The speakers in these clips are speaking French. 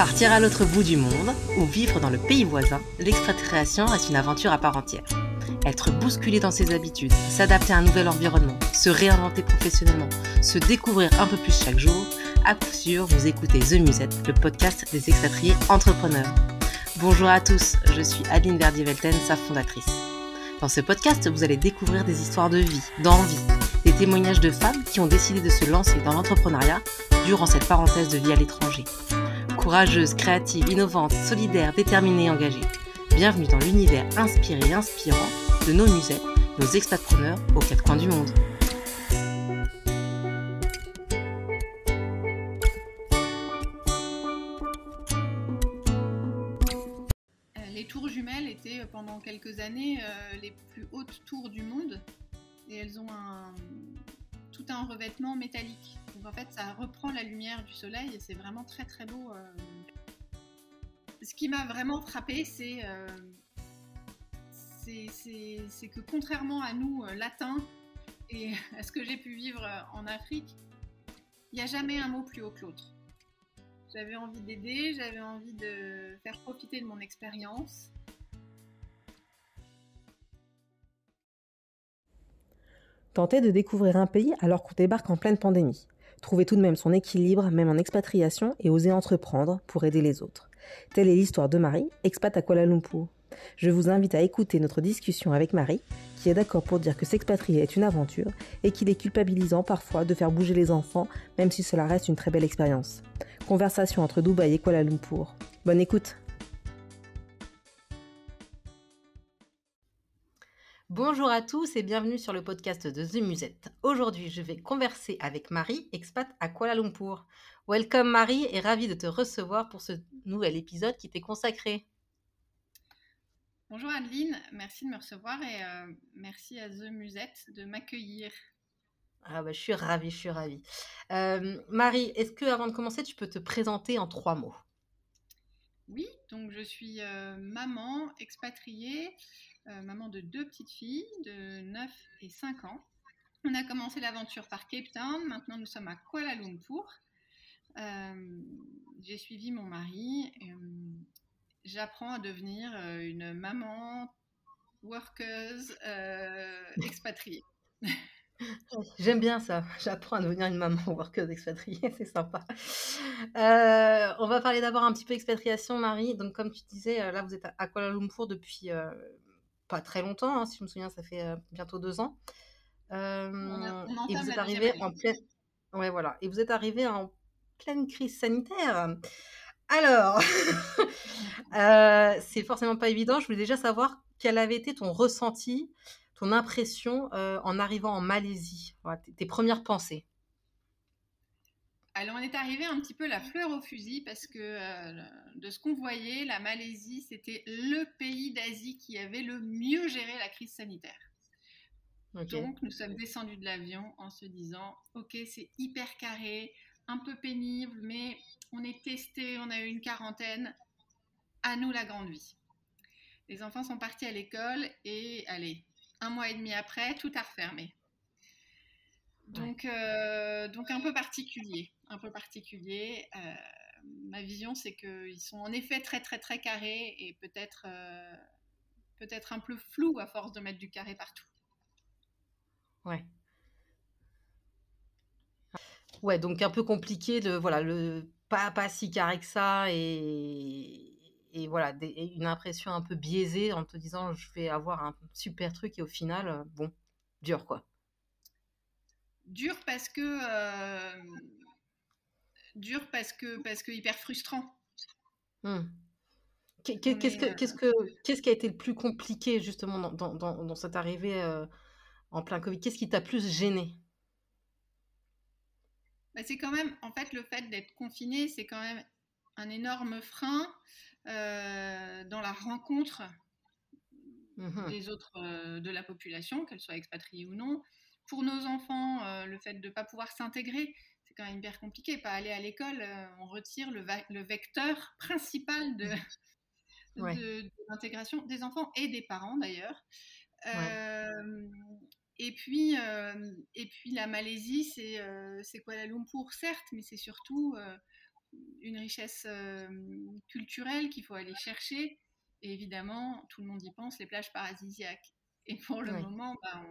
Partir à l'autre bout du monde ou vivre dans le pays voisin, l'expatriation est une aventure à part entière. Être bousculé dans ses habitudes, s'adapter à un nouvel environnement, se réinventer professionnellement, se découvrir un peu plus chaque jour, à coup sûr, vous écoutez The Musette, le podcast des expatriés entrepreneurs. Bonjour à tous, je suis Adeline Verdier-Velten, sa fondatrice. Dans ce podcast, vous allez découvrir des histoires de vie, d'envie, des témoignages de femmes qui ont décidé de se lancer dans l'entrepreneuriat durant cette parenthèse de vie à l'étranger. Courageuses, créatives, innovantes, solidaires, déterminées et engagées. Bienvenue dans l'univers inspiré et inspirant de nos musées, nos expatpreneurs aux quatre coins du monde. Les tours jumelles étaient pendant quelques années euh, les plus hautes tours du monde et elles ont un, tout un revêtement métallique. Donc en fait ça reprend la lumière du soleil et c'est vraiment très très beau. euh. Ce qui m'a vraiment frappé c'est euh, que contrairement à nous euh, latins et à ce que j'ai pu vivre en Afrique, il n'y a jamais un mot plus haut que l'autre. J'avais envie d'aider, j'avais envie de faire profiter de mon expérience. Tenter de découvrir un pays alors qu'on débarque en pleine pandémie. Trouver tout de même son équilibre, même en expatriation, et oser entreprendre pour aider les autres. Telle est l'histoire de Marie, expat à Kuala Lumpur. Je vous invite à écouter notre discussion avec Marie, qui est d'accord pour dire que s'expatrier est une aventure et qu'il est culpabilisant parfois de faire bouger les enfants, même si cela reste une très belle expérience. Conversation entre Dubaï et Kuala Lumpur. Bonne écoute Bonjour à tous et bienvenue sur le podcast de The Musette. Aujourd'hui, je vais converser avec Marie, expat à Kuala Lumpur. Welcome Marie et ravie de te recevoir pour ce nouvel épisode qui t'est consacré. Bonjour Adeline, merci de me recevoir et euh, merci à The Musette de m'accueillir. Ah bah, je suis ravie, je suis ravie. Euh, Marie, est-ce que avant de commencer, tu peux te présenter en trois mots? Oui, donc je suis euh, maman expatriée, maman de deux petites filles de 9 et 5 ans. On a commencé l'aventure par Cape Town, maintenant nous sommes à Kuala Lumpur. Euh, J'ai suivi mon mari. euh, J'apprends à devenir euh, une maman workeuse euh, expatriée. J'aime bien ça. J'apprends à devenir une maman workeuse expatriée, c'est sympa. Euh, on va parler d'abord un petit peu expatriation, Marie. Donc, comme tu disais, euh, là, vous êtes à- Kuala Lumpur depuis euh, pas très longtemps, hein, si je me souviens, ça fait euh, bientôt deux ans. On a- on et vous êtes arrivé en pleine, ouais, voilà. Et vous êtes arrivé en pleine crise sanitaire. Alors, euh, c'est forcément pas évident. Je voulais déjà savoir quel avait été ton ressenti, ton impression euh, en arrivant en Malaisie. Voilà, tes, tes premières pensées. Alors on est arrivé un petit peu la fleur au fusil parce que euh, de ce qu'on voyait, la Malaisie, c'était le pays d'Asie qui avait le mieux géré la crise sanitaire. Donc nous sommes descendus de l'avion en se disant, ok, c'est hyper carré, un peu pénible, mais on est testé, on a eu une quarantaine, à nous la grande vie. Les enfants sont partis à l'école et allez, un mois et demi après, tout a refermé. Donc, euh, donc un peu particulier, un peu particulier. Euh, ma vision, c'est qu'ils sont en effet très très très carrés et peut-être euh, peut-être un peu flous à force de mettre du carré partout. Ouais. Ouais, donc un peu compliqué de voilà le pas pas si carré que ça et et voilà des- une impression un peu biaisée en te disant je vais avoir un super truc et au final bon dur quoi. Dur parce que euh, dur parce que parce que hyper frustrant. Hmm. Qu'est-ce est, que euh, qu'est-ce que qu'est-ce qui a été le plus compliqué justement dans dans, dans, dans cette arrivée euh, en plein Covid? Qu'est-ce qui t'a plus gêné? bah, c'est quand même en fait le fait d'être confiné, c'est quand même un énorme frein euh, dans la rencontre Mhm. des autres euh, de la population, qu'elles soient expatriées ou non. Pour nos enfants, euh, le fait de ne pas pouvoir s'intégrer, c'est quand même hyper compliqué. Pas aller à l'école, euh, on retire le, vecteur principal de, Ouais. de, de l'intégration des enfants et des parents d'ailleurs. Euh, Et puis, euh, et puis la Malaisie, c'est euh, Kuala Lumpur, certes, mais c'est surtout euh, une richesse culturelle qu'il faut aller chercher. Et évidemment, tout le monde y pense, les plages paradisiaques. Et pour le moment, bah,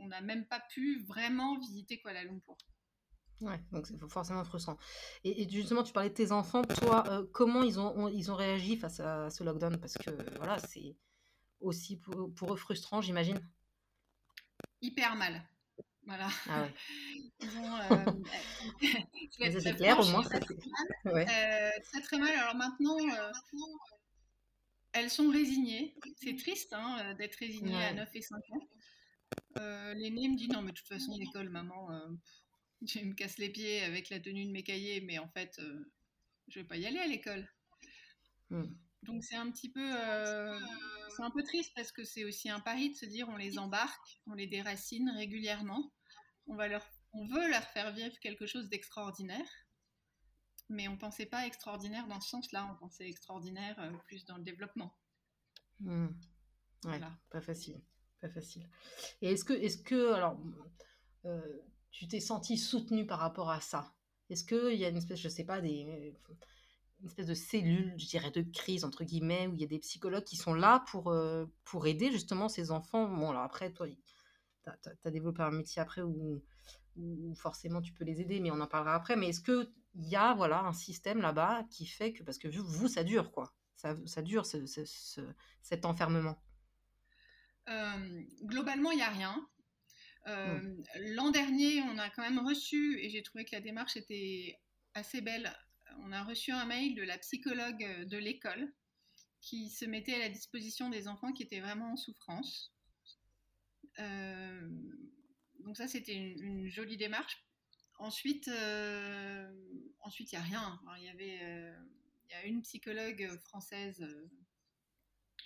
on n'a même pas pu vraiment visiter Kuala Lumpur. Ouais, donc c'est forcément frustrant. Et, justement, tu parlais de tes enfants. Toi, euh, comment ils ont, ils ont réagi face à ce lockdown? Parce que voilà, c'est aussi pour, eux frustrant, j'imagine. Hyper mal. Voilà. Ah ouais. Ils ont, euh, c'est clair, au moins. Très, mal. Euh, très, très mal. Alors maintenant, elles sont résignées. C'est triste hein, d'être résignée à 9 et 5 ans. L'aînée me dit non, mais de toute façon, l'école, maman, je me casse les pieds avec la tenue de mes cahiers, mais en fait, euh, je vais pas y aller à l'école. Hmm. Donc c'est un petit peu, euh, c'est un peu triste parce que c'est aussi un pari de se dire on les embarque, on les déracine régulièrement, on va leur, on veut leur faire vivre quelque chose d'extraordinaire, mais on pensait pas extraordinaire dans ce sens-là, on pensait extraordinaire euh, plus dans le développement. Hmm. voilà. pas facile, pas facile. Et est-ce que, est-ce que, alors, tu t'es senti soutenu par rapport à ça? Est-ce qu'il y a une espèce, je sais pas, des, une espèce de cellule, je dirais, de crise, entre guillemets, où il y a des psychologues qui sont là pour, euh, pour aider justement ces enfants? Bon, alors après, toi, tu as, développé un métier après où, où, forcément tu peux les aider, mais on en parlera après. Mais est-ce qu'il y a voilà, un système là-bas qui fait que, parce que vous, ça dure, quoi. Ça, ça dure, ce, cet enfermement. Euh, globalement, il n'y a rien. Euh, mm. L'an dernier, on a quand même reçu, et j'ai trouvé que la démarche était assez belle, on a reçu un mail de la psychologue de l'école qui se mettait à la disposition des enfants qui étaient vraiment en souffrance. Euh, donc ça, c'était une, jolie démarche. Ensuite, euh, ensuite, il n'y a rien. il y avait, il y a une psychologue française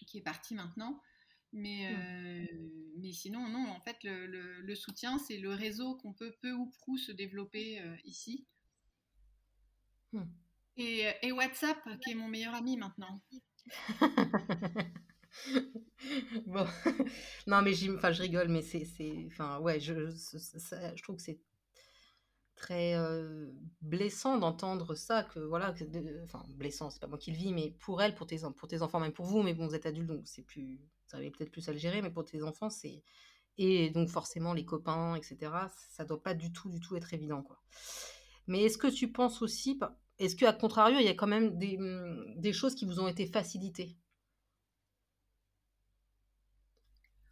qui est partie maintenant, mais, mmh. euh, mais sinon, non, en fait, le, le, soutien, c'est le réseau qu'on peut peu ou prou se développer euh, ici. Mmh. Et, et, WhatsApp, qui est mon meilleur ami maintenant. bon, non, mais je rigole, mais c'est, enfin, ouais, je, je trouve que c'est très blessant d'entendre ça, que voilà, enfin, blessant, c'est pas moi qui le vis, mais pour elle, pour tes, pour tes enfants, même pour vous, mais bon, vous êtes adulte, donc c'est plus, ça avait peut-être plus à le gérer, mais pour tes enfants, c'est. Et donc, forcément, les copains, etc., ça doit pas du tout, du tout être évident, quoi. Mais est-ce que tu penses aussi. Est-ce qu'à contrario, il y a quand même des, mmh, des choses qui vous ont été facilitées?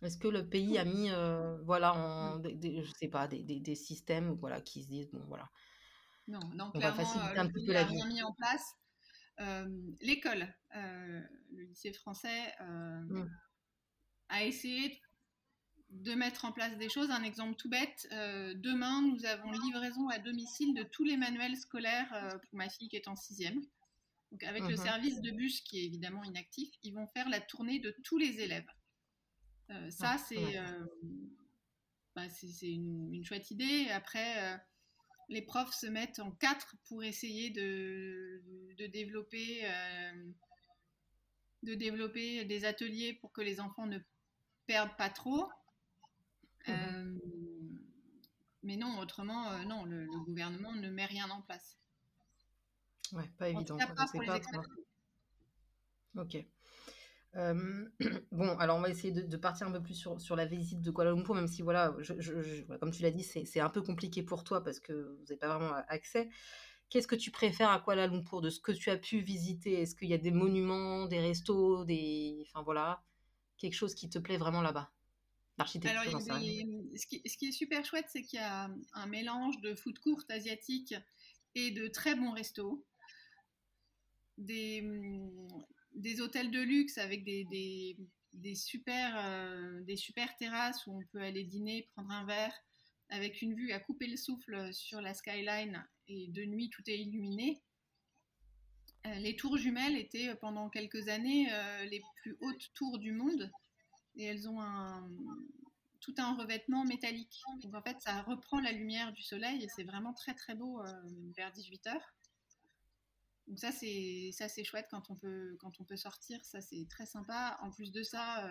Est-ce que le pays a mis, euh, voilà, en, des, je sais pas, des, des, systèmes, voilà, qui se disent, bon, voilà. Non, non, on va faciliter un petit peu la vie. mis en place. Euh, l'école, euh, le lycée français, mmh à essayer de mettre en place des choses. Un exemple tout bête, euh, demain, nous avons livraison à domicile de tous les manuels scolaires euh, pour ma fille qui est en sixième. Donc avec le mhm. service de bus qui est évidemment inactif, ils vont faire la tournée de tous les élèves. Euh, ça, ah, c'est bah, une, une, chouette idée. Après, les profs se mettent en quatre pour essayer de, de développer de développer des ateliers pour que les enfants ne perdent pas trop. Euh, mais non, autrement, euh, non, le, gouvernement ne met rien en place. Ouais, pas évident. pas ok. Euh, bon, alors on va essayer de, partir un peu plus sur, sur, la visite de Kuala Lumpur, même si, voilà, je, comme tu l'as dit, c'est un peu compliqué pour toi parce que vous n'avez pas vraiment accès. Qu'est-ce que tu préfères à Kuala Lumpur de ce que tu as pu visiter? Est-ce qu'il y a des monuments, des restos, des... Enfin voilà, quelque chose qui te plaît vraiment là-bas? L'architecture, ce, qui, ce qui est super chouette, c'est qu'il y a un mélange de food court asiatique et de très bons restos. Des, des hôtels de luxe avec euh, des super terrasses où on peut aller dîner, prendre un verre, avec une vue à couper le souffle sur la skyline et de nuit tout est illuminé. Euh, les tours jumelles étaient euh, pendant quelques années les plus hautes tours du monde et elles ont un, tout un revêtement métallique. Donc en fait, ça reprend la lumière du soleil et c'est vraiment très très beau vers 18h. Donc ça c'est ça c'est chouette quand on peut quand on peut sortir, ça c'est très sympa. En plus de ça,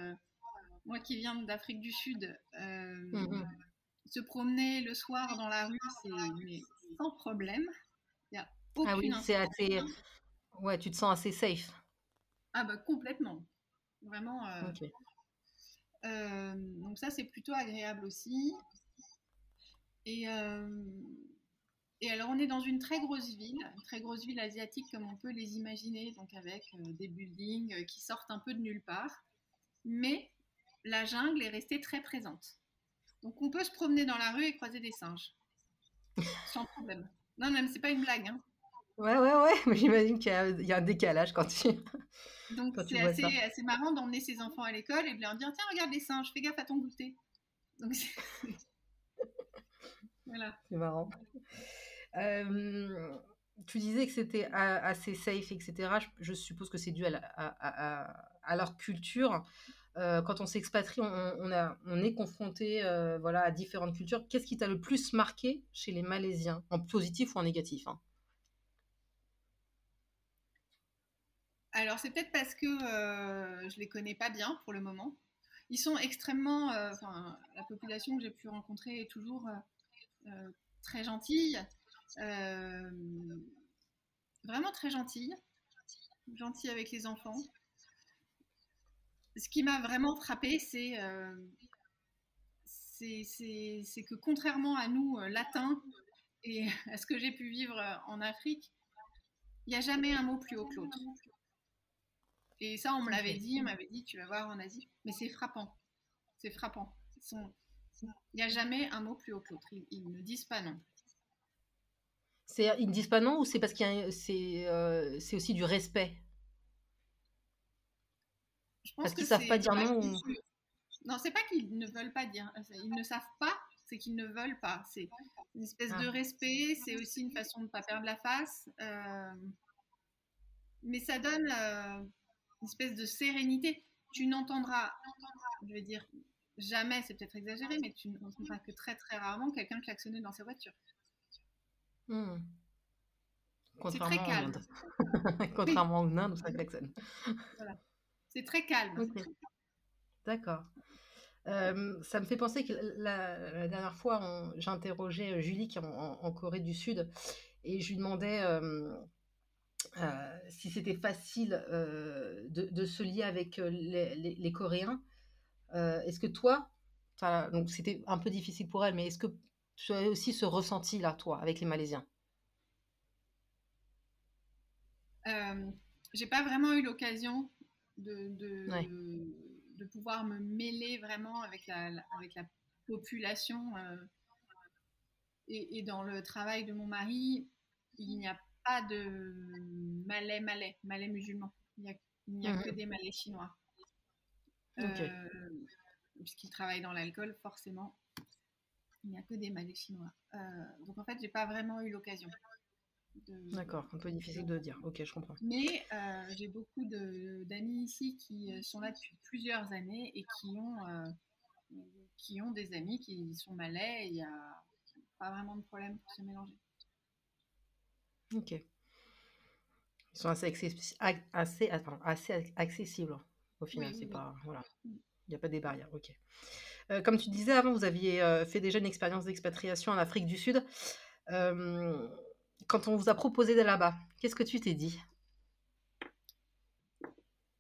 moi qui viens d'Afrique du Sud, mm-hmm. se promener le soir dans la rue, c'est sans problème. Il y a ah oui, c'est assez. Ouais, tu te sens assez safe. Ah bah complètement. Vraiment. donc ça, c'est plutôt agréable aussi. Et, et alors, on est dans une très grosse ville, une très grosse ville asiatique comme on peut les imaginer, donc avec des buildings qui sortent un peu de nulle part. Mais la jungle est restée très présente. Donc on peut se promener dans la rue et croiser des singes. Sans problème. Non, non, c'est pas une blague. Hein. Ouais, ouais, ouais, mais j'imagine qu'il y, a un décalage quand tu. Donc c'est assez, assez, marrant d'emmener ses enfants à l'école et de leur dire Tiens, regarde les singes, fais gaffe à ton goûter. Donc voilà. C'est marrant. Tu disais que c'était assez safe, etc. Je, suppose que c'est dû à, leur culture. Euh, quand on s'expatrie, on, est confronté euh, à différentes cultures. Qu'est-ce qui t'a le plus marqué chez les Malaisiens, en positif ou en négatif hein? Alors, c'est peut-être parce que euh, je les connais pas bien pour le moment. Ils sont extrêmement. Euh, la population que j'ai pu rencontrer est toujours très gentille. Vraiment très gentille. Gentille avec les enfants ce qui m'a vraiment frappé, euh, c'est que contrairement à nous, euh, latins, et à ce que j'ai pu vivre euh, en Afrique, il n'y a jamais un mot plus haut que l'autre. Et ça, on me l'avait dit, on m'avait dit, tu vas voir en Asie. Mais c'est frappant. C'est frappant. Il n'y a jamais un mot plus haut que l'autre. Ils, ne disent pas non. Ils ne disent pas non ou c'est parce que c'est aussi du respect? Parce qu'ils savent pas dire non. Non, c'est pas qu'ils ne veulent pas dire. Ils ne savent pas, c'est qu'ils ne veulent pas. C'est une espèce de ah. respect. C'est aussi une façon de ne pas perdre la face. Euh, mais ça donne euh, une espèce de sérénité. Tu n'entendras, je veux dire, jamais, c'est peut-être exagéré, mais tu n'entendras que très très rarement quelqu'un klaxonner dans sa voiture. Hmm. C'est très calme. Contrairement ça klaxonne. Voilà. C'est très calme. D'accord. Euh, ça me fait penser que la, dernière fois, j'interrogeais euh, Julie qui est en, Corée du Sud et je lui demandais euh, si c'était facile de, se lier avec les, Coréens. est-ce que toi, donc c'était un peu difficile pour elle, mais est-ce que tu as aussi ce ressenti là, toi, avec les Malaisiens? J'ai pas vraiment eu l'occasion de, de, pouvoir me mêler vraiment avec la, avec la population. Euh, et, dans le travail de mon mari, il n'y a pas de malais malais, malais musulmans. Il n'y a, que des malais chinois. Euh, puisqu'il travaille dans l'alcool, forcément, il n'y a que des malais chinois. Euh, donc en fait, j'ai pas vraiment eu l'occasion. D'accord, un peu difficile de dire. Ok, je comprends. Mais euh, j'ai beaucoup d'amis ici qui euh, sont là depuis plusieurs années et qui ont, euh, qui ont des amis qui sont malais et il n'y a pas vraiment de problème pour se mélanger. Ok. Ils sont assez, assez, assez accessibles au final. c'est pas, voilà. Mm. Il n'y a pas des barrières. Ok. Comme tu disais avant, vous aviez fait déjà une expérience d'expatriation en Afrique du Sud quand on vous a proposé d'aller là-bas, qu'est-ce que tu t'es dit?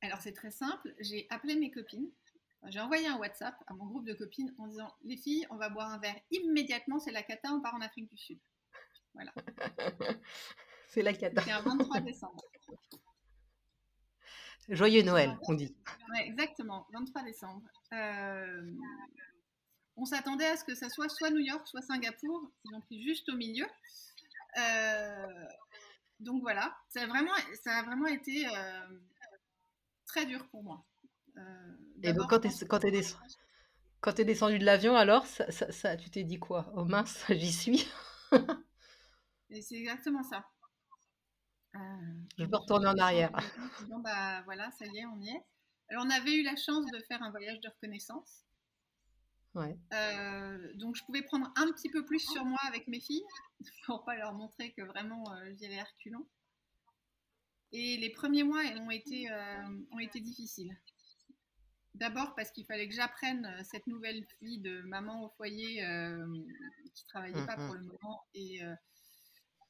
Alors c'est très simple, j'ai appelé mes copines, j'ai envoyé un WhatsApp à mon groupe de copines en disant les filles, on va boire un verre immédiatement, c'est la cata, on part en Afrique du Sud. Voilà. c'est la cata. C'est un 23 décembre. Joyeux Noël, on dit. Ouais, exactement, 23 décembre. Euh, on s'attendait à ce que ça soit soit New York, soit Singapour. Ils ont pris juste au milieu. Euh, donc voilà, ça a vraiment, ça a vraiment été euh, très dur pour moi. Et donc quand tu es, quand es, descendu de l'avion, alors ça, ça, tu t'es dit quoi? Oh mince, j'y suis Et c'est exactement ça. Je peux retourner en arrière. Bon, bah voilà, ça y est, on y est. Alors, on avait eu la chance de faire un voyage de reconnaissance. Euh, donc je pouvais prendre un petit peu plus sur moi avec mes filles pour pas leur montrer que vraiment euh, j'y reculons. Et les premiers mois ont été, euh, ont été difficiles. D'abord parce qu'il fallait que j'apprenne cette nouvelle vie de maman au foyer qui travaillait pas pour le moment et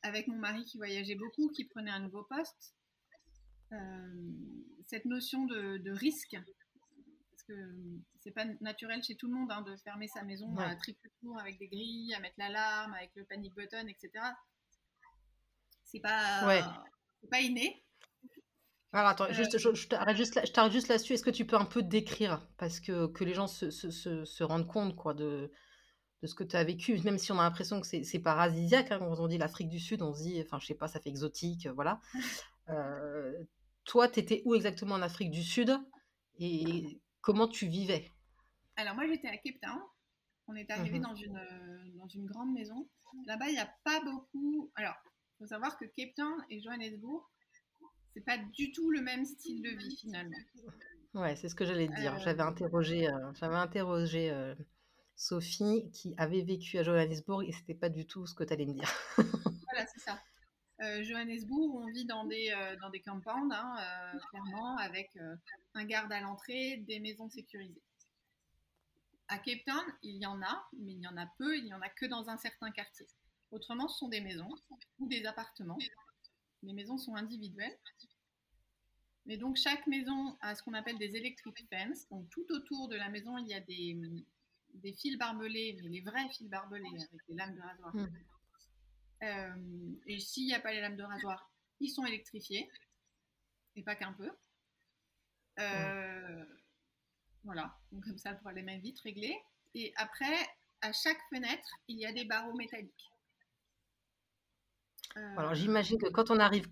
avec mon mari qui voyageait beaucoup, qui prenait un nouveau poste, cette notion de, risque, parce que c'est pas naturel chez tout le monde hein, de fermer sa maison à triple tour avec des grilles, à mettre l'alarme, avec le panic button, etc. C'est pas, pas inné. Alors attends, juste, je, je t'arrête juste, là, juste là-dessus. Est-ce que tu peux un peu décrire? Parce que, que les gens se, se, se, rendent compte quoi, de, de ce que tu as vécu, même si on a l'impression que c'est paradisiaque. Hein, quand on dit l'Afrique du Sud, on se dit, enfin, je sais pas, ça fait exotique, voilà. Euh, toi, tu étais où exactement en Afrique du Sud et comment tu vivais? Alors, moi, j'étais à Cape Town. On est arrivé mmh dans, une, dans une grande maison. Là-bas, il n'y a pas beaucoup. Alors, il faut savoir que Cape Town et Johannesburg, c'est pas du tout le même style de vie finalement. Ouais, c'est ce que j'allais te dire. J'avais euh, interrogé, euh, j'avais interrogé euh, Sophie qui avait vécu à Johannesburg et c'était pas du tout ce que tu allais me dire. voilà, c'est ça. Johannesburg, on vit dans des, dans des compounds, hein, clairement, avec un garde à l'entrée, des maisons sécurisées. À Cape Town, il y en a, mais il y en a peu, il n'y en a que dans un certain quartier. Autrement, ce sont des maisons ou des appartements les maisons sont individuelles. Mais donc chaque maison a ce qu'on appelle des electric fences. Donc tout autour de la maison, il y a des, des fils barbelés, mais les vrais fils barbelés avec des lames de rasoir. Hmm. Euh, et s'il n'y a pas les lames de rasoir, ils sont électrifiés. Et pas qu'un peu. Euh, voilà, donc comme ça le problème est vite réglé. Et après, à chaque fenêtre, il y a des barreaux métalliques. Alors j'imagine que quand on arrive,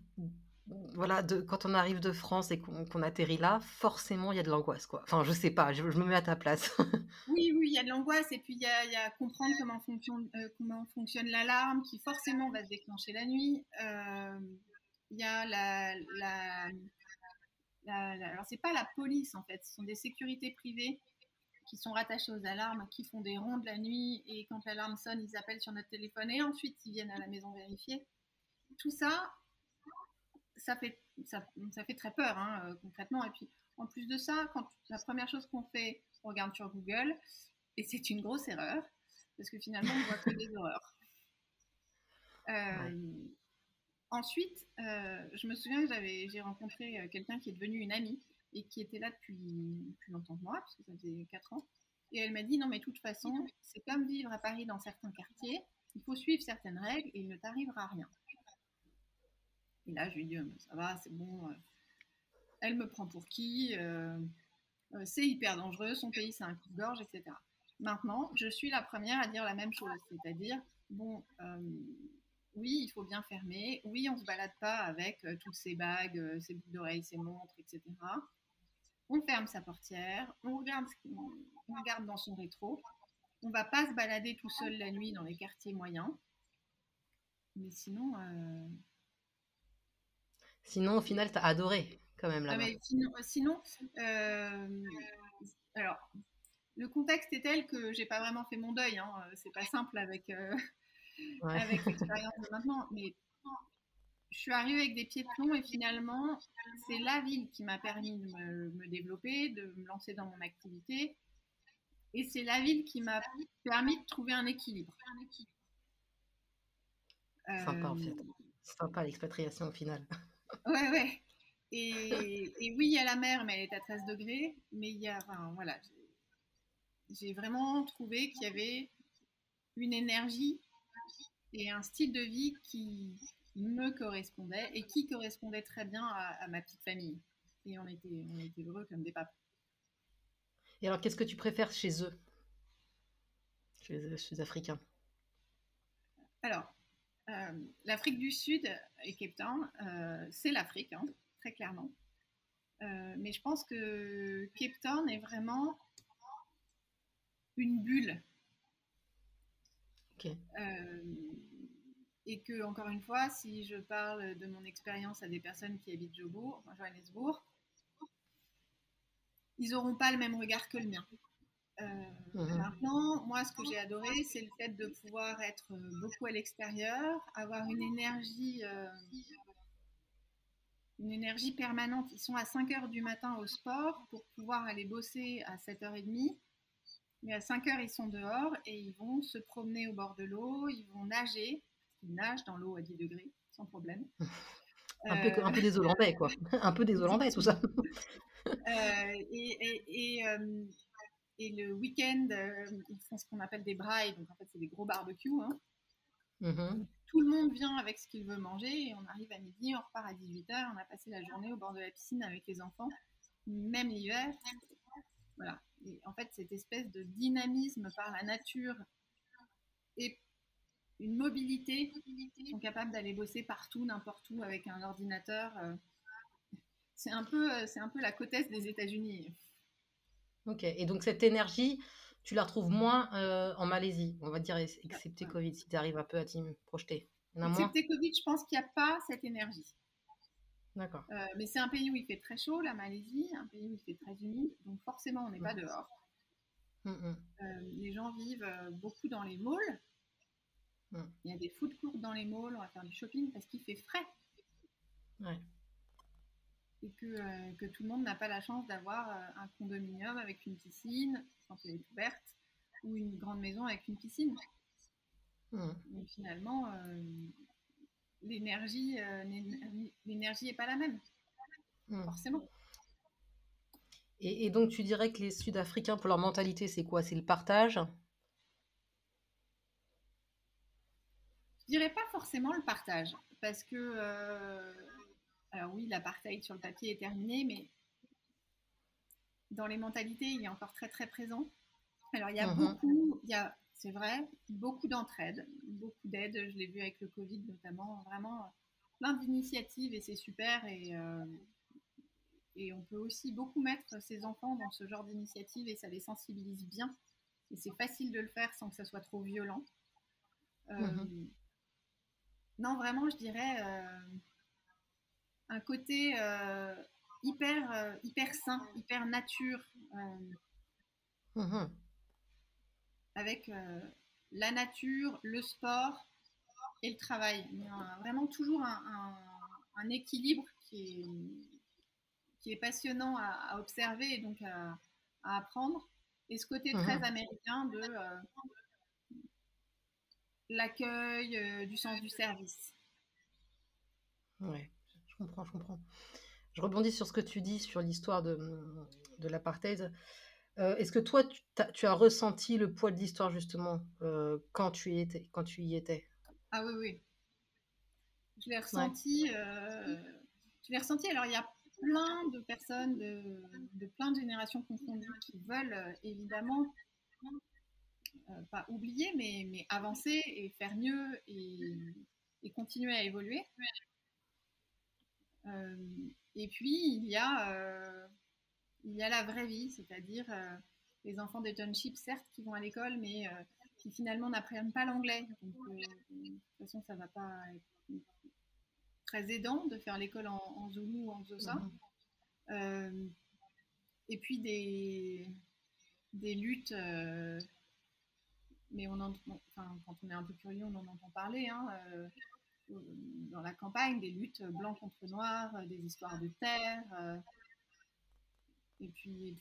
voilà, de, quand on arrive de France et qu'on atterrit là, forcément il y a de l'angoisse, quoi. Enfin, je sais pas, je, me mets à ta place. oui, oui, il y a de l'angoisse et puis il y a, y comprendre comment fonctionne, euh, comment fonctionne l'alarme qui forcément va se déclencher la nuit. Euh, il y a la, alors c'est pas la police en fait, ce sont des sécurités privées qui sont rattachées aux alarmes, qui font des rondes la nuit et quand l'alarme sonne, ils appellent sur notre téléphone et ensuite ils viennent à la maison vérifier tout ça, ça fait, ça, fait très peur hein, euh, concrètement. Et puis, en plus de ça, quand la première chose qu'on fait, on regarde sur Google, et c'est une grosse erreur, parce que finalement, on voit que des horreurs. Euh, ensuite, euh, je me souviens que j'ai rencontré quelqu'un qui est devenu une amie et qui était là depuis plus longtemps que moi, parce que ça faisait 4 ans. Et elle m'a dit non, mais de toute façon, c'est comme vivre à Paris dans certains quartiers, il faut suivre certaines règles et il ne t'arrivera rien. Et là, je lui dis, ça va, c'est bon. Euh, elle me prend pour qui euh, euh, C'est hyper dangereux, son pays, c'est un coup de gorge, etc. Maintenant, je suis la première à dire la même chose, c'est-à-dire, bon, oui, il faut bien fermer, oui, on ne se balade pas avec toutes ces bagues, ces boucles d'oreilles, ces montres, etc. On ferme sa portière, on regarde, on regarde dans son rétro. On va pas se balader tout seul la nuit dans les quartiers moyens. Mais sinon, Sinon, au final, tu as adoré quand même. Ah, sinon, euh, alors, le contexte est tel que j'ai pas vraiment fait mon deuil. Hein. C'est pas simple avec, euh, avec l'expérience de maintenant. Mais je suis arrivée avec des pieds de plomb et finalement, c'est la ville qui m'a permis de me, développer, de me lancer dans mon activité. Et c'est la ville qui m'a permis de trouver un équilibre. Sympa en fait. Euh, Sympa l'expatriation au final. Ouais, ouais. Et, oui, il y a la mer, mais elle est à 13 degrés. Mais il y a, enfin, voilà, j'ai vraiment trouvé qu'il y avait une énergie et un style de vie qui me correspondait et qui correspondait très bien à, ma petite famille. Et on était, on était heureux comme des papes. Et alors, qu'est-ce que tu préfères chez eux, chez les Africains? Alors, euh, L'Afrique du Sud et Cape Town, euh, c'est l'Afrique, hein, très clairement. Euh, mais je pense que Cape Town est vraiment une bulle. et que, encore une fois, si je parle de mon expérience à des personnes qui habitent Jobourg, Johannesburg, ils n'auront pas le même regard que le mien. Euh, mhm. Maintenant, moi, ce que j'ai adoré, c'est le fait de pouvoir être beaucoup à l'extérieur, avoir une énergie, euh, une énergie permanente. Ils sont à 5 heures du matin au sport pour pouvoir aller bosser à 7h30. Mais à 5 heures, ils sont dehors et ils vont se promener au bord de l'eau, ils vont nager, qu'ils nagent dans l'eau à 10 degrés, sans problème. un, peu, un peu des Hollandais, quoi. un peu des Hollandais, tout ça. et, et, et, le week-end, ils font ce qu'on appelle des brailles, donc en fait, c'est des gros barbecues. Hein. Mmh tout le monde vient avec ce qu'il veut manger et on arrive à midi, on repart à 18h, on a passé la journée au bord de la piscine avec les enfants, même l'hiver. Voilà. Et en fait, cette espèce de dynamisme par la nature et une mobilité, ils sont capables d'aller bosser partout, n'importe où avec un ordinateur. Euh, c'est un peu, euh, c'est un peu la côtesse des États-Unis. Ok. Et donc cette énergie, tu la retrouves moins euh, en Malaisie, on va dire, excepté Covid, si tu arrives un peu à t'y projeter. Excepté Covid, je pense qu'il n'y a pas cette énergie. D'accord. Euh, mais c'est un pays où il fait très chaud, la Malaisie, un pays où il fait très humide, donc forcément on n'est pas dehors. Mm, mm. Euh, les gens vivent beaucoup dans les malls. Il y a des food courts dans les malls, on va faire du shopping parce qu'il fait frais. Ouais et que, euh, que, tout le monde n'a pas la chance d'avoir euh, un condominium avec une piscine, quand elle est ouverte, ou une grande maison avec une piscine. Mmh. finalement, euh, l'énergie l'énergie n'est pas la même, mmh. forcément. Et, et, donc, tu dirais que les Sud-Africains, pour leur mentalité, c'est quoi? C'est le partage? Je dirais pas forcément le partage, parce que alors oui, l'apartheid sur le papier est terminé, mais dans les mentalités, il est encore très très présent. Alors il y a mhm. beaucoup, il y a, c'est vrai, beaucoup d'entraide, beaucoup d'aide. Je l'ai vu avec le Covid notamment, vraiment plein d'initiatives et c'est super. Et, euh, et on peut aussi beaucoup mettre ses enfants dans ce genre d'initiative et ça les sensibilise bien. Et c'est facile de le faire sans que ça soit trop violent. Euh, mhm. Non, vraiment, je dirais. Euh, un côté euh, hyper, euh, hyper sain, hyper nature, euh, mhm. avec la nature, le sport et le travail. Il y a vraiment toujours un, équilibre qui est, qui est passionnant à, observer et donc à, apprendre. Et ce côté très mhm. américain de l'accueil, du sens du service. Ouais comprends, je comprends. Je rebondis sur ce que tu dis sur l'histoire de, de l'apartheid. Euh, est-ce que toi, tu, tu, as ressenti le poids de l'histoire justement euh, quand, tu y étais, quand tu y étais? Ah oui, oui. Je l'ai ressenti. Euh, je l'ai ressenti. Alors, il y a plein de personnes de, de plein de générations confondues qui veulent évidemment pas oublier, mais, mais avancer et faire mieux et, et continuer à évoluer. Euh, et puis, il y, a, euh, il y a la vraie vie, c'est-à-dire euh, les enfants des townships, certes, qui vont à l'école, mais qui finalement n'apprennent pas l'anglais. de toute façon, ça ne va pas être très aidant de faire l'école en, en, Zulu ou en Xhosa. Mhm. et puis des, des luttes, mais on en, enfin, quand on est un peu curieux, on en entend parler. Hein, dans la campagne, des luttes blanc contre noir, euh, des histoires de terre. Euh, et puis,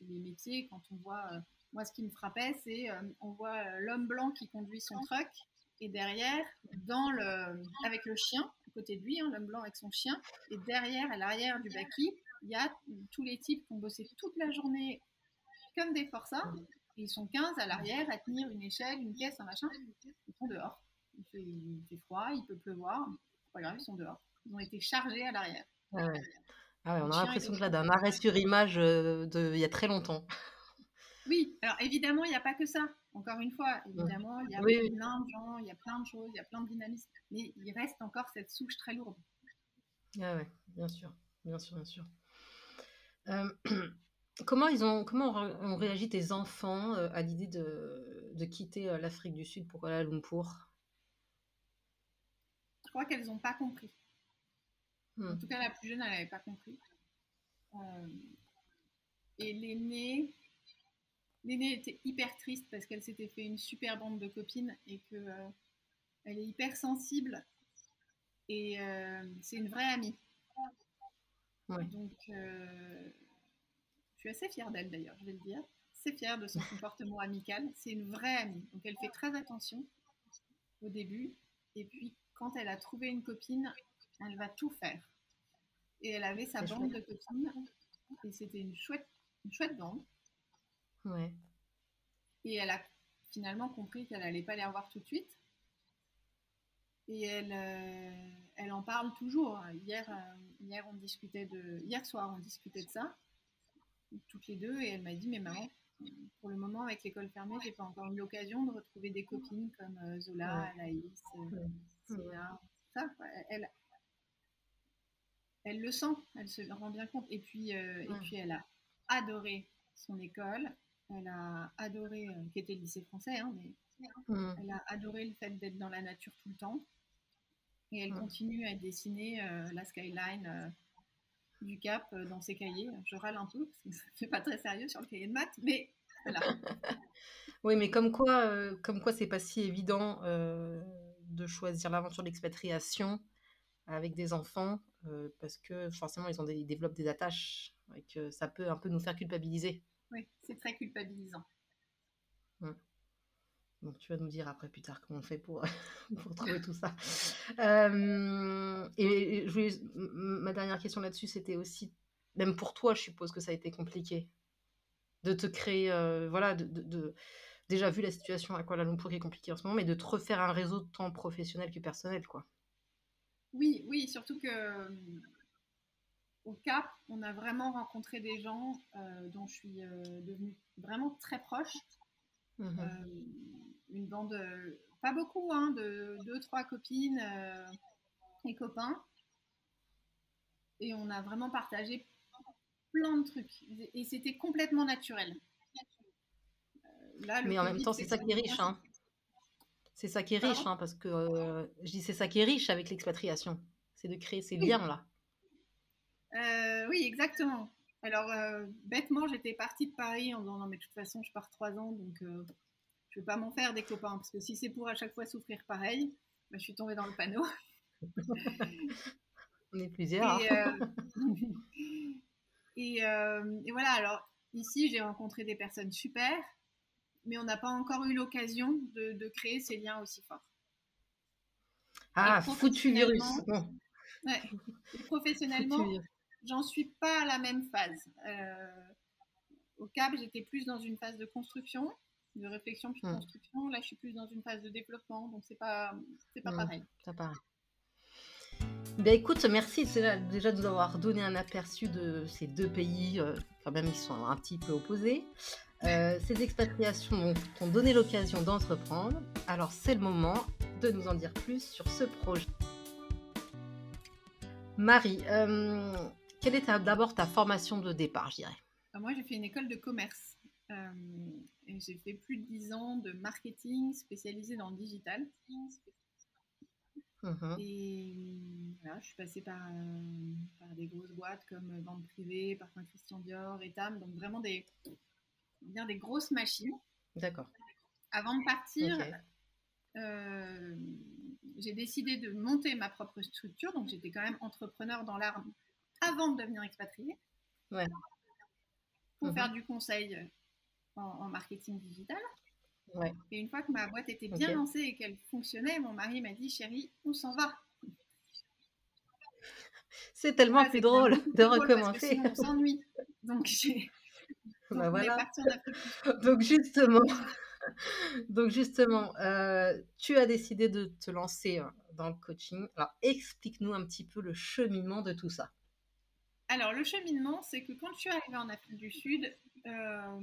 les métiers, quand on voit, euh, moi ce qui me frappait, c'est on voit l'homme blanc qui conduit son truck et derrière, avec le chien à côté de lui, hein, l'homme blanc avec son chien, et derrière, à l'arrière du baki, il y a tous les types qui ont bossé toute la journée comme des forçats. Et ils sont 15 à l'arrière à tenir une échelle, une caisse, un machin. Ils sont dehors il fait, froid, il peut pleuvoir. Pas grave, ils sont dehors. Ils ont été chargés à l'arrière. Ah ouais. Ah on a l'impression que là, d'un arrêt sur image euh, de, il y a très longtemps. Oui, alors évidemment, il n'y a pas que ça. Encore une fois, évidemment, il y a plein de gens, il y a plein de choses, il y a plein de dynamisme, mais il reste encore cette souche très lourde. Ah ouais, bien sûr, bien sûr, bien sûr. Euh, comment ils ont, comment ont réagi tes enfants euh, à l'idée de, de quitter l'Afrique du Sud pour Kuala Lumpur? Crois qu'elles n'ont pas compris. Hmm. En tout cas, la plus jeune, elle n'avait pas compris. Euh, et l'aînée, l'aînée était hyper triste parce qu'elle s'était fait une super bande de copines et que euh, elle est hyper sensible et euh, c'est une vraie amie. Donc, je suis assez fière d'elle d'ailleurs, je vais le dire. C'est fière de son comportement amical. C'est une vraie amie. Donc, elle fait très attention. au début. Et puis, quand elle a trouvé une copine, elle va tout faire. Et elle avait sa bande de copines. Et c'était une chouette, une chouette bande. Ouais. Et elle a finalement compris qu'elle n'allait pas les revoir tout de suite. Et elle, euh, elle en parle toujours. Hier, euh, hier, on discutait de, hier soir, on discutait de ça, toutes les deux, et elle m'a dit, mais maman, pour le moment, avec l'école fermée, j'ai pas encore eu l'occasion de retrouver des copines comme euh, Zola, Anaïs, Ça, elle, elle le sent, elle se rend bien compte. Et puis, et puis elle a adoré son école. Elle a adoré, qui était le lycée français, hein, mais Mm. Elle a adoré le fait d'être dans la nature tout le temps. Et elle continue à dessiner euh, la skyline euh, du Cap euh, dans ses cahiers. Je râle un peu, parce que c'est pas très sérieux sur le cahier de maths, mais voilà. oui, mais comme quoi, comme quoi c'est pas si évident de choisir l'aventure d'expatriation avec des enfants, parce que forcément ils, ont des, ils développent des attaches et que ça peut un peu nous faire culpabiliser. Oui, c'est très culpabilisant. Mm. Donc tu vas nous dire après plus tard comment on fait pour, pour trouver tout ça. Euh, et ma dernière question là-dessus, c'était aussi, même pour toi, je suppose que ça a été compliqué de te créer, euh, voilà, de, déjà vu la situation à Kuala Lumpur qui est compliquée en ce moment, mais de te refaire un réseau tant professionnel que personnel, quoi. Oui, oui, surtout que euh, au Cap, on a vraiment rencontré des gens dont je suis devenue vraiment très proche. Mmh une bande, euh, pas beaucoup, hein, de deux, trois copines euh, et copains. Et on a vraiment partagé plein de trucs. Et c'était complètement naturel. Euh, là, Mais en même temps, c'est ça qui est riche. Hein. C'est ça qui est riche, hein, parce que je dis c'est ça qui est riche avec l'expatriation. C'est de créer ces liens-là. oui, exactement. Alors, bêtement, j'étais partie de Paris en disant non, mais de toute façon, je pars trois ans, donc je ne vais pas m'en faire des copains, parce que si c'est pour à chaque fois souffrir pareil, bah, je suis tombée dans le panneau. On est plusieurs. Et, euh, euh, et, voilà, alors ici, j'ai rencontré des personnes super, mais on n'a pas encore eu l'occasion de, créer ces liens aussi forts. Ah, foutu virus. Ouais, professionnellement, j'en suis pas à la même phase. Euh, au CAB, j'étais plus dans une phase de construction de réflexion puis de hmm. construction. Là, je suis plus dans une phase de développement, donc c'est pas, c'est pas hmm, pareil. Ça pareil. Ben écoute, merci déjà de nous avoir donné un aperçu de ces deux pays, euh, quand même ils sont un petit peu opposés. Euh, ces expatriations t'ont donné l'occasion d'entreprendre. Alors c'est le moment de nous en dire plus sur ce projet. Marie, euh, quelle est d'abord ta formation de départ, je dirais? Moi, j'ai fait une école de commerce. Et j'ai fait plus de 10 ans de marketing spécialisé dans le digital. Mhm. Et voilà, je suis passée par, par, des grosses boîtes comme Vente Privée, Parfum Christian Dior, Etam, donc vraiment des, bien des grosses machines. D'accord. Avant de partir, euh, j'ai décidé de monter ma propre structure, donc j'étais quand même entrepreneur dans l'arme avant de devenir expatriée. Ouais. Pour mhm. faire du conseil en, marketing digital. Et une fois que ma boîte était bien lancée et qu'elle fonctionnait, mon mari m'a dit Chérie, on s'en va. C'est tellement plus drôle de recommencer. on s'ennuie. Donc, j'ai. Bah voilà. Donc justement, donc justement, euh, tu as décidé de te lancer euh, dans le coaching. Alors explique-nous un petit peu le cheminement de tout ça. Alors le cheminement, c'est que quand je suis arrivée en Afrique du Sud, euh,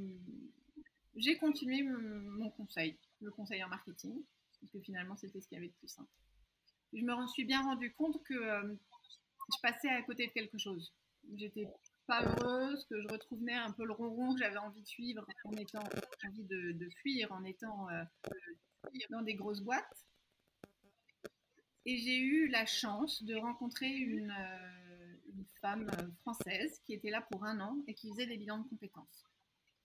j'ai continué mon conseil, le conseil en marketing, parce que finalement c'était ce qu'il y avait de plus simple. Je me suis bien rendu compte que euh, je passais à côté de quelque chose. J'étais heureuse, que je retrouvais un peu le ronron que j'avais envie de suivre en étant envie de, fuir, en étant euh, dans des grosses boîtes. Et j'ai eu la chance de rencontrer une, euh, une, femme française qui était là pour un an et qui faisait des bilans de compétences.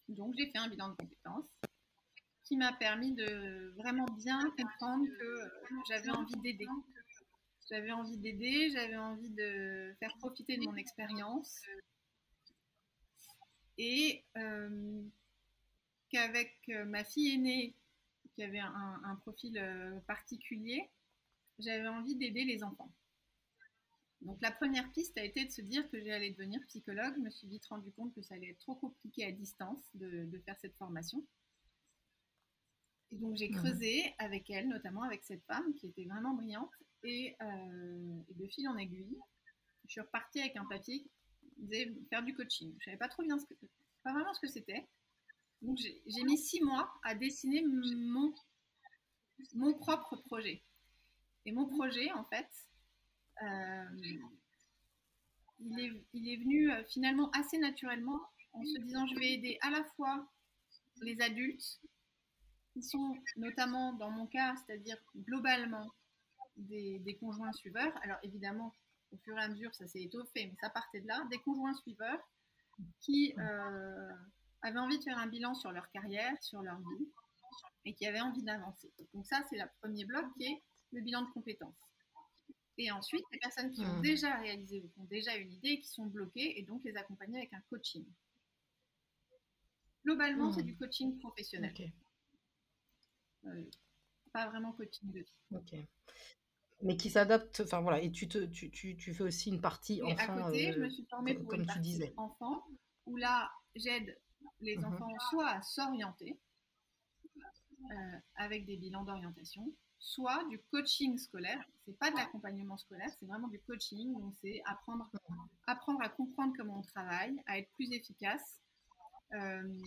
Donc j'ai fait un bilan de compétences qui m'a permis de vraiment bien comprendre que j'avais envie d'aider. J'avais envie d'aider, j'avais envie de faire profiter de mon expérience et euh, qu'avec euh, ma fille aînée qui avait un, profil euh, particulier, j'avais envie d'aider les enfants. Donc la première piste a été de se dire que j'allais devenir psychologue. Je me suis vite rendu compte que ça allait être trop compliqué à distance de, faire cette formation. Et donc j'ai creusé avec elle, notamment avec cette femme qui était vraiment brillante. Et, euh, et de fil en aiguille, je suis repartie avec un papier disait faire du coaching. Je ne savais pas trop bien ce que, pas vraiment ce que c'était. Donc j'ai mis six mois à dessiner mon, mon propre projet. Et mon projet, en fait, euh, il, est, il, est, venu euh, finalement assez naturellement en se disant je vais aider à la fois les adultes qui sont notamment dans mon cas, c'est-à-dire globalement des, des, conjoints suiveurs. Alors évidemment, au fur et à mesure, ça s'est étoffé, mais ça partait de là, des conjoints suiveurs qui euh, avaient envie de faire un bilan sur leur carrière, sur leur vie, et qui avaient envie d'avancer. Donc ça, c'est le premier bloc qui est le bilan de compétences. Et ensuite, les personnes qui ont hmm. déjà réalisé ou qui ont déjà une idée, qui sont bloquées, et donc les accompagner avec un coaching. Globalement, c'est hmm. du coaching professionnel. Euh, pas vraiment coaching de vie. Ok. Mais qui s'adapte, enfin voilà, et tu, te, tu, tu, tu, fais aussi une partie et À côté, je me suis formée pour comme une tu disais. enfant, où là, j'aide les mhm. enfants soit à s'orienter euh, avec des bilans d'orientation, soit du coaching scolaire. C'est pas de l'accompagnement scolaire, c'est vraiment du coaching. Donc c'est apprendre, apprendre à comprendre comment on travaille, à être plus efficace, euh,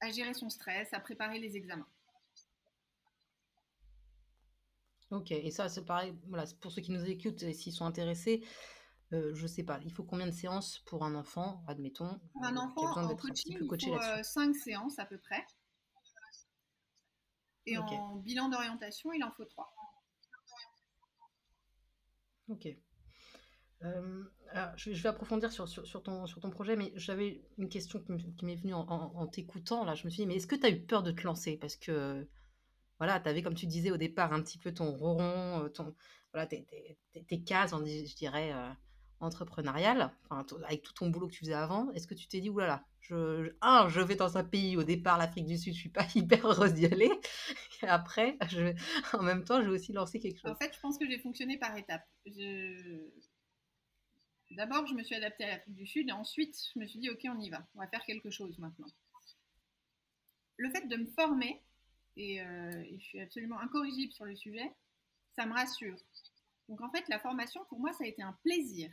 à gérer son stress, à préparer les examens. Ok, et ça c'est pareil. Voilà, pour ceux qui nous écoutent, et s'ils sont intéressés, euh, je sais pas, il faut combien de séances pour un enfant, admettons Pour un enfant, en coaching, il faut 5 séances à peu près. Et en bilan d'orientation, il en faut trois. Ok. Euh, je, vais approfondir sur, sur, ton, sur ton projet, mais j'avais une question qui m'est venue en, t'écoutant. Là, je me suis dit, mais est-ce que tu as eu peur de te lancer? Parce que, voilà, tu avais, comme tu disais au départ, un petit peu ton ronron, euh, ton, voilà, tes, tes, cases, je dirais, euh, entrepreneuriales, avec tout ton boulot que tu faisais avant. Est-ce que tu t'es dit, oulala, je, un, je vais dans un pays, au départ, l'Afrique du Sud, je suis pas hyper heureuse d'y aller. Et après, je, en même temps, je vais aussi lancer quelque chose. En fait, je pense que j'ai fonctionné par étapes. D'abord, je me suis adaptée à l'Afrique du Sud et ensuite, je me suis dit, OK, on y va. On va faire quelque chose maintenant. Le fait de me former, et, euh, et je suis absolument incorrigible sur le sujet, ça me rassure. Donc en fait, la formation, pour moi, ça a été un plaisir.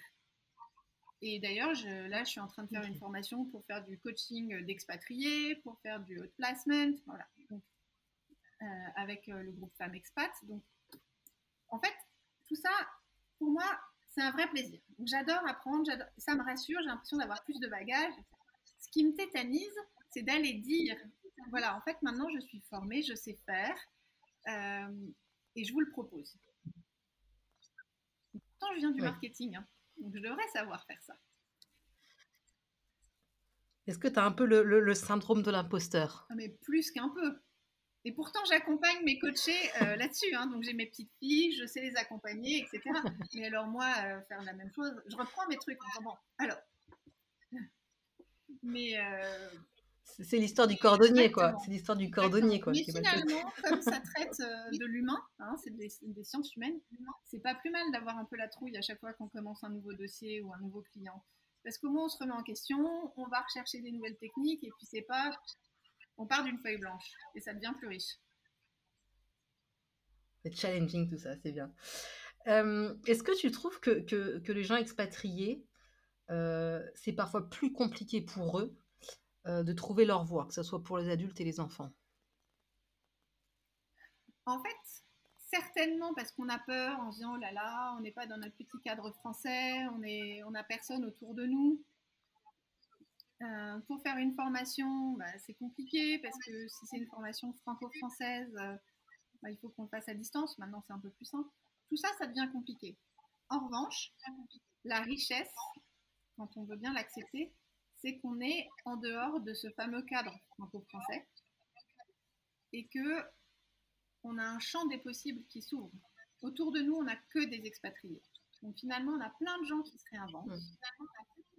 Et d'ailleurs, là, je suis en train de faire une formation pour faire du coaching d'expatriés, pour faire du hot placement, voilà. Euh, avec euh, le groupe Femmes Expat. Donc, en fait, tout ça, pour moi, c'est un vrai plaisir. J'adore apprendre, ça me rassure, j'ai l'impression d'avoir plus de bagages. Ce qui me tétanise, c'est d'aller dire, voilà, en fait, maintenant, je suis formée, je sais faire, euh, et je vous le propose. Pourtant, je viens du marketing. Hein. Donc je devrais savoir faire ça. Est-ce que tu as un peu le, syndrome de l'imposteur? Ah, Mais plus qu'un peu. Et pourtant, j'accompagne mes coachés euh, là-dessus. Hein. Donc, j'ai mes petites filles, je sais les accompagner, etc. Mais alors, moi, euh, faire la même chose, je reprends mes trucs en disant, bon, alors. Mais euh, c'est l'histoire du cordonnier, quoi. C'est l'histoire du cordonnier, quoi. Mais finalement, comme ça traite euh, de l'humain, hein, c'est des, sciences humaines, c'est pas plus mal d'avoir un peu la trouille à chaque fois qu'on commence un nouveau dossier ou un nouveau client. Parce qu'au moins, on se remet en question, on va rechercher des nouvelles techniques, et puis c'est pas. On part d'une feuille blanche, et ça devient plus riche. C'est challenging tout ça, c'est bien. Euh, est-ce que tu trouves que, que, les gens expatriés, euh, c'est parfois plus compliqué pour eux euh, de trouver leur voie, que ce soit pour les adultes et les enfants En fait, certainement parce qu'on a peur en se disant oh là là, on n'est pas dans notre petit cadre français, on n'a on personne autour de nous. Euh, pour faire une formation, bah, c'est compliqué parce que si c'est une formation franco-française, euh, bah, il faut qu'on le fasse à distance. Maintenant, c'est un peu plus simple. Tout ça, ça devient compliqué. En revanche, la richesse, quand on veut bien l'accepter, c'est qu'on est en dehors de ce fameux cadre franco-français et que on a un champ des possibles qui s'ouvre. Autour de nous, on n'a que des expatriés. Donc finalement, on a plein de gens qui se réinventent.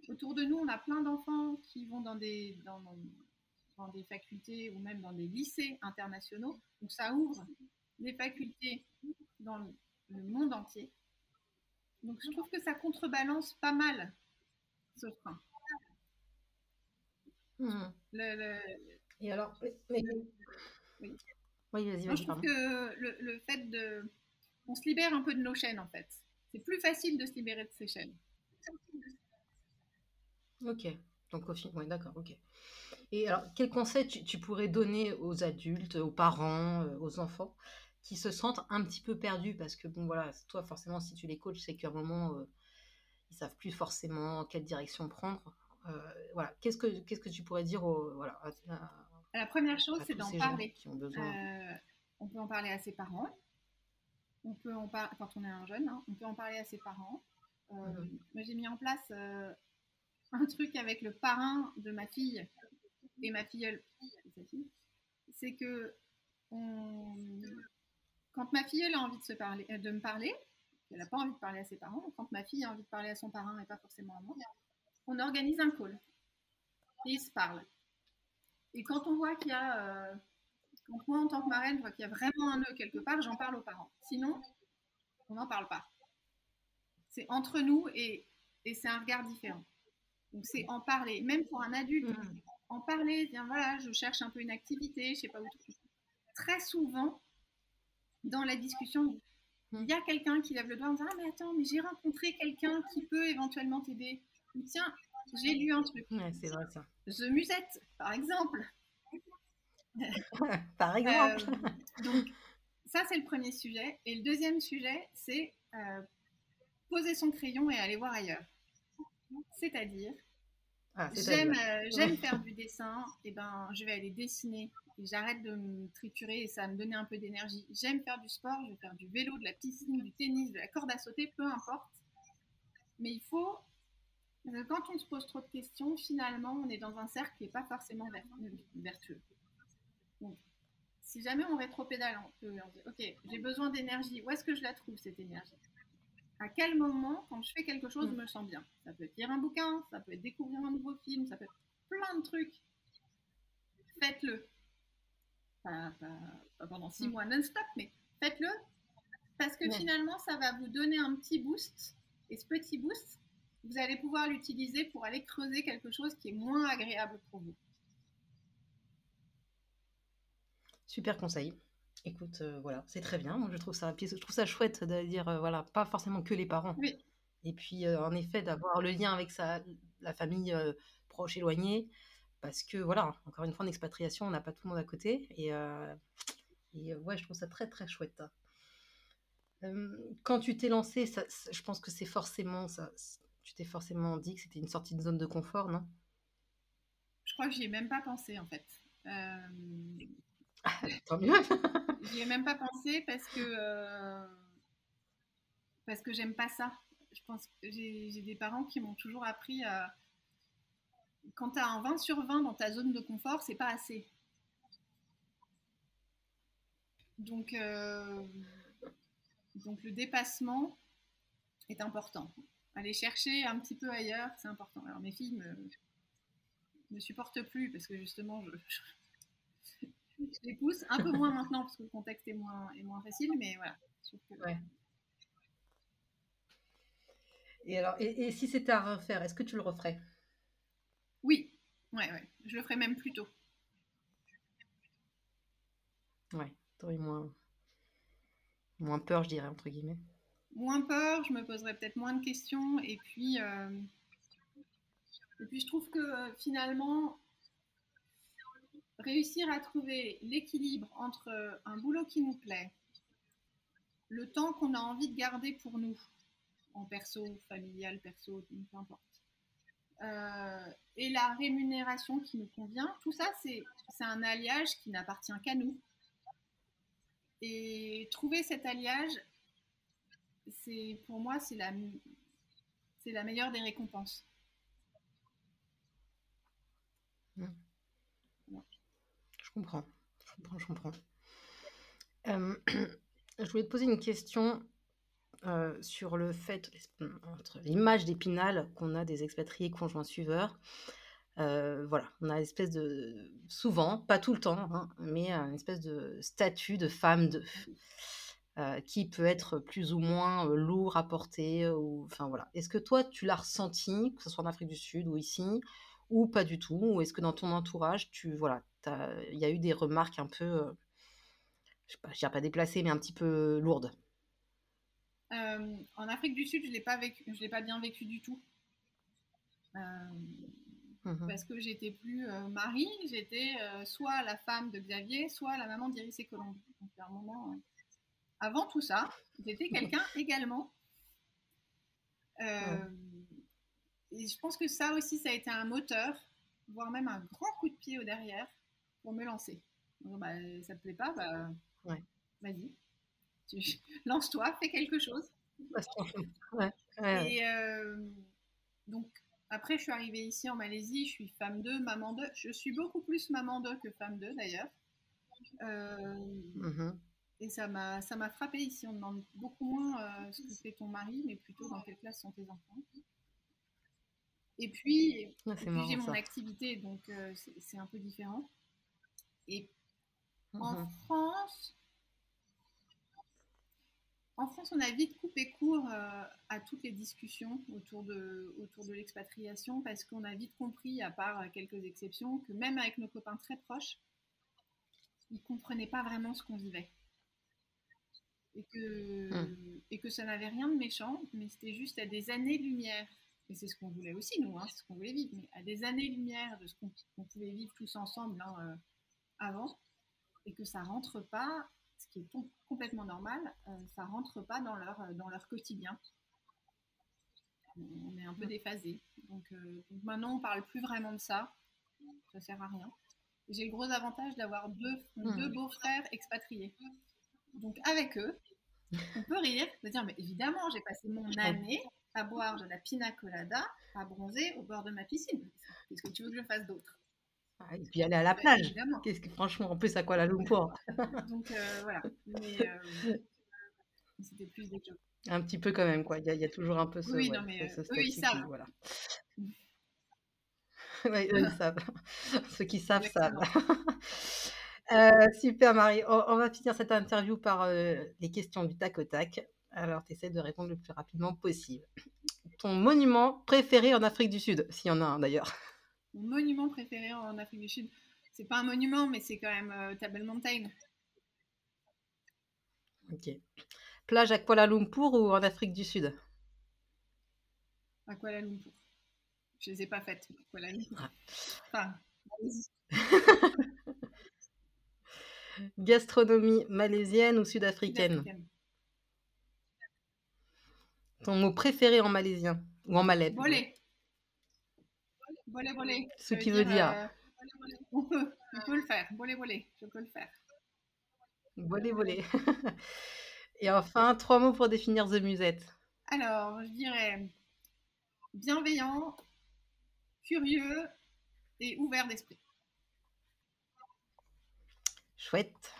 Autour de nous, on a plein d'enfants qui vont dans des, dans des facultés ou même dans des lycées internationaux. Donc ça ouvre les facultés dans le, monde entier. Donc je trouve que ça contrebalance pas mal ce frein. Hmm. Et alors, oui. vas-y, vas je trouve que le, le, fait de. On se libère un peu de nos chaînes en fait. C'est plus facile de se libérer de ces chaînes. Ok. Donc, au final, d'accord, ok. Et alors, quel conseil tu, pourrais donner aux adultes, aux parents, euh, aux enfants qui se sentent un petit peu perdus? Parce que, bon, voilà, toi, forcément, si tu les coaches, c'est qu'à un moment, euh, ils savent plus forcément quelle direction prendre. Euh, voilà, qu'est-ce que, qu'est-ce que tu pourrais dire aux, voilà, La première chose, c'est d'en parler. on peut en parler à ses parents. On peut en parler, quand on est un jeune, hein, on peut en parler à ses parents. Mhm. Moi, j'ai mis en place un truc avec le parrain de ma fille et ma filleule, c'est que quand ma filleule a envie de, se parler, de me parler, elle n'a pas envie de parler à ses parents, quand ma fille a envie de parler à son parrain et pas forcément à moi, on organise un call et ils se parlent. Et quand on voit qu'il y a, euh, moi en tant que marraine, je vois qu'il y a vraiment un nœud quelque part, j'en parle aux parents. Sinon, on n'en parle pas. C'est entre nous et, et c'est un regard différent. Donc c'est en parler, même pour un adulte, mm. en parler, dire voilà, je cherche un peu une activité, je sais pas où. Très souvent, dans la discussion, il y a quelqu'un qui lève le doigt en disant ah mais attends, mais j'ai rencontré quelqu'un qui peut éventuellement t'aider. Tiens, j'ai lu un truc. c'est vrai ça. The Musette, par exemple. par exemple. Euh, donc ça c'est le premier sujet. Et le deuxième sujet, c'est euh, poser son crayon et aller voir ailleurs. C'est-à-dire, ah, j'aime, euh, j'aime faire du dessin, et ben je vais aller dessiner et j'arrête de me triturer et ça va me donner un peu d'énergie. J'aime faire du sport, je vais faire du vélo, de la piscine, du tennis, de la corde à sauter, peu importe. Mais il faut, euh, quand on se pose trop de questions, finalement on est dans un cercle qui n'est pas forcément vertueux. Donc, si jamais on rétropédale, on peut dire, ok, j'ai besoin d'énergie, où est-ce que je la trouve cette énergie? À quel moment, quand je fais quelque chose, je me sens bien? Ça peut être lire un bouquin, ça peut être découvrir un nouveau film, ça peut être plein de trucs. Faites-le. Pas, pendant six mm. mois non-stop, mais faites-le. Parce que finalement, ça va vous donner un petit boost. Et ce petit boost, vous allez pouvoir l'utiliser pour aller creuser quelque chose qui est moins agréable pour vous. Super conseil. Écoute, euh, voilà, c'est très bien. Moi, je trouve ça, je trouve ça chouette de dire, euh, voilà, pas forcément que les parents. Oui. Et puis, euh, en effet, d'avoir le lien avec sa, la famille proche, éloignée, parce que, voilà, encore une fois, en expatriation, on n'a pas tout le monde à côté. Et, et ouais, je trouve ça très, très chouette. quand tu t'es lancé, ça, je pense que c'est forcément ça. Tu t'es forcément dit que c'était une sortie de zone de confort, non? Je crois que j'y ai même pas pensé, en fait. Tant mieux. J'y ai même pas pensé parce que euh, parce que j'aime pas ça. Je pense que j'ai des parents qui m'ont toujours appris à quand tu as un 20 sur 20 dans ta zone de confort, c'est pas assez. Donc, euh, donc le dépassement est important. Aller chercher un petit peu ailleurs, c'est important. Alors mes filles me, me supportent plus parce que justement, je, je les pousse. Un peu moins maintenant parce que le contexte est moins, est moins facile, mais voilà. Et alors, et, si c'était à refaire, est-ce que tu le referais? Oui, ouais, ouais. Je le ferais même plus tôt. Ouais, t'aurais moins, moins peur, je dirais, entre guillemets. Moins peur, je me poserais peut-être moins de questions. Et puis, euh, et puis je trouve que finalement, réussir à trouver l'équilibre entre un boulot qui nous plaît, le temps qu'on a envie de garder pour nous, en perso, familial, perso, peu importe, euh, et la rémunération qui nous convient, tout ça, c'est un alliage qui n'appartient qu'à nous. Et trouver cet alliage, c'est pour moi, c'est la, la meilleure des récompenses. Mmh comprends. Je comprends, je comprends. Euh, je voulais te poser une question euh, sur le fait, entre l'image d'épinal qu'on a des expatriés conjoints suiveurs. voilà, on a une espèce de, souvent, pas tout le temps, hein, mais une espèce de statut de femme de, qui peut être plus ou moins lourd à porter. Ou, enfin voilà. Est-ce que toi, tu l'as ressenti, que ce soit en Afrique du Sud ou ici, ou pas du tout Ou est-ce que dans ton entourage, tu voilà, il y a eu des remarques un peu, je je dirais pas déplacées, mais un petit peu lourdes? En Afrique du Sud, je je l'ai pas bien vécu du tout. Mmh parce que j'étais plus Marie, j'étais soit la femme de Xavier, soit la maman d'Iris et Colombe. Donc à un moment, avant tout ça, j'étais quelqu'un également. Euh, et je pense que ça aussi, ça a été un moteur, voire même un grand coup de pied au derrière pour me lancer. bah, ça te plaît pas, bah, vas-y, lance-toi, fais quelque chose. et euh, donc, après, je suis arrivée ici en Malaisie, je suis femme 2, maman 2. Je suis beaucoup plus maman 2 que femme 2 d'ailleurs. Euh, mmh et ça m'a, ça m'a frappé ici. On demande beaucoup moins euh, ce que fait ton mari, mais plutôt dans quelle classe sont tes enfants. Et puis, ah, j'ai mon activité, donc euh, c'est, un peu différent. Et en mhm. France, en France, on a vite coupé court euh, à toutes les discussions autour de, autour de l'expatriation parce qu'on a vite compris, à part quelques exceptions, que même avec nos copains très proches, ils ne comprenaient pas vraiment ce qu'on vivait et que, hmm. et que ça n'avait rien de méchant, mais c'était juste à des années-lumière. Et c'est ce qu'on voulait aussi, nous, hein, c'est ce qu'on voulait vivre, mais à des années-lumière de ce qu'on pouvait vivre tous ensemble hein, euh, avant, et que ça rentre pas, ce qui est complètement normal, euh, ça rentre pas dans leur, euh, dans leur quotidien. On est un peu hmm. déphasé. Donc, donc maintenant, on parle plus vraiment de ça. Ça sert à rien. J'ai le gros avantage d'avoir deux, hmm. deux beaux-frères expatriés. Donc avec eux, on peut rire, de dire, mais évidemment, j'ai passé mon année à boire de la pina colada, à bronzer au bord de ma piscine. Qu'est-ce que tu veux que je fasse d'autre? Ah, Et puis aller à la plage. Qu'est-ce que, franchement, en plus, à quoi la Lumpur Donc euh, voilà. Mais euh, c'était plus des. Un petit peu quand même, quoi. Il y, a toujours un peu ce. Oui, non, mais ce, eux, ils savent. Voilà. oui, eux, ils savent. Ceux qui savent, savent. Euh, super Marie, on, va finir cette interview par euh, les questions du tac au tac. Alors tu essaies de répondre le plus rapidement possible. Ton monument préféré en Afrique du Sud, s'il y en a un d'ailleurs. Mon monument préféré en Afrique du Sud, c'est pas un monument, mais c'est quand même euh, Table Mountain. Ok. Plage à Kuala Lumpur ou en Afrique du Sud? À Kuala Lumpur. Je les ai pas faites. Kuala Lumpur. Ah. Enfin, Gastronomie malaisienne ou sud-africaine? Ton mot préféré en malaisien ou en malais Bolé. Bolé, bolé. Ce qui veut dire. Euh, on, peut, le faire. Bolé, bolé. Je peux le faire. Bolé, bolé. Et enfin, trois mots pour définir The Musette. Alors, je dirais bienveillant, curieux et ouvert d'esprit. Chouette.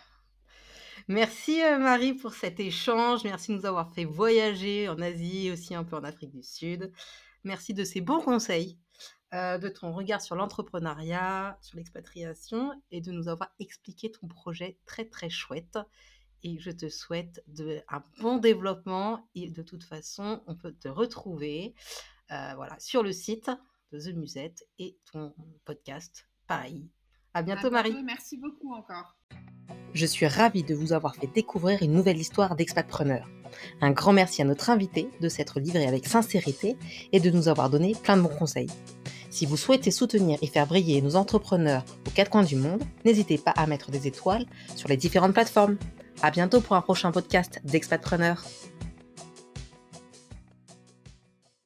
Merci euh, Marie pour cet échange. Merci de nous avoir fait voyager en Asie et aussi un peu en Afrique du Sud. Merci de ces bons conseils, euh, de ton regard sur l'entrepreneuriat, sur l'expatriation et de nous avoir expliqué ton projet très très chouette. Et je te souhaite de, un bon développement et de toute façon, on peut te retrouver euh, voilà, sur le site de The Musette et ton podcast. Pareil, à bientôt, Marie. Merci beaucoup encore. Je suis ravie de vous avoir fait découvrir une nouvelle histoire d'expatpreneur. Un grand merci à notre invité de s'être livré avec sincérité et de nous avoir donné plein de bons conseils. Si vous souhaitez soutenir et faire briller nos entrepreneurs aux quatre coins du monde, n'hésitez pas à mettre des étoiles sur les différentes plateformes. À bientôt pour un prochain podcast d'Expatpreneur.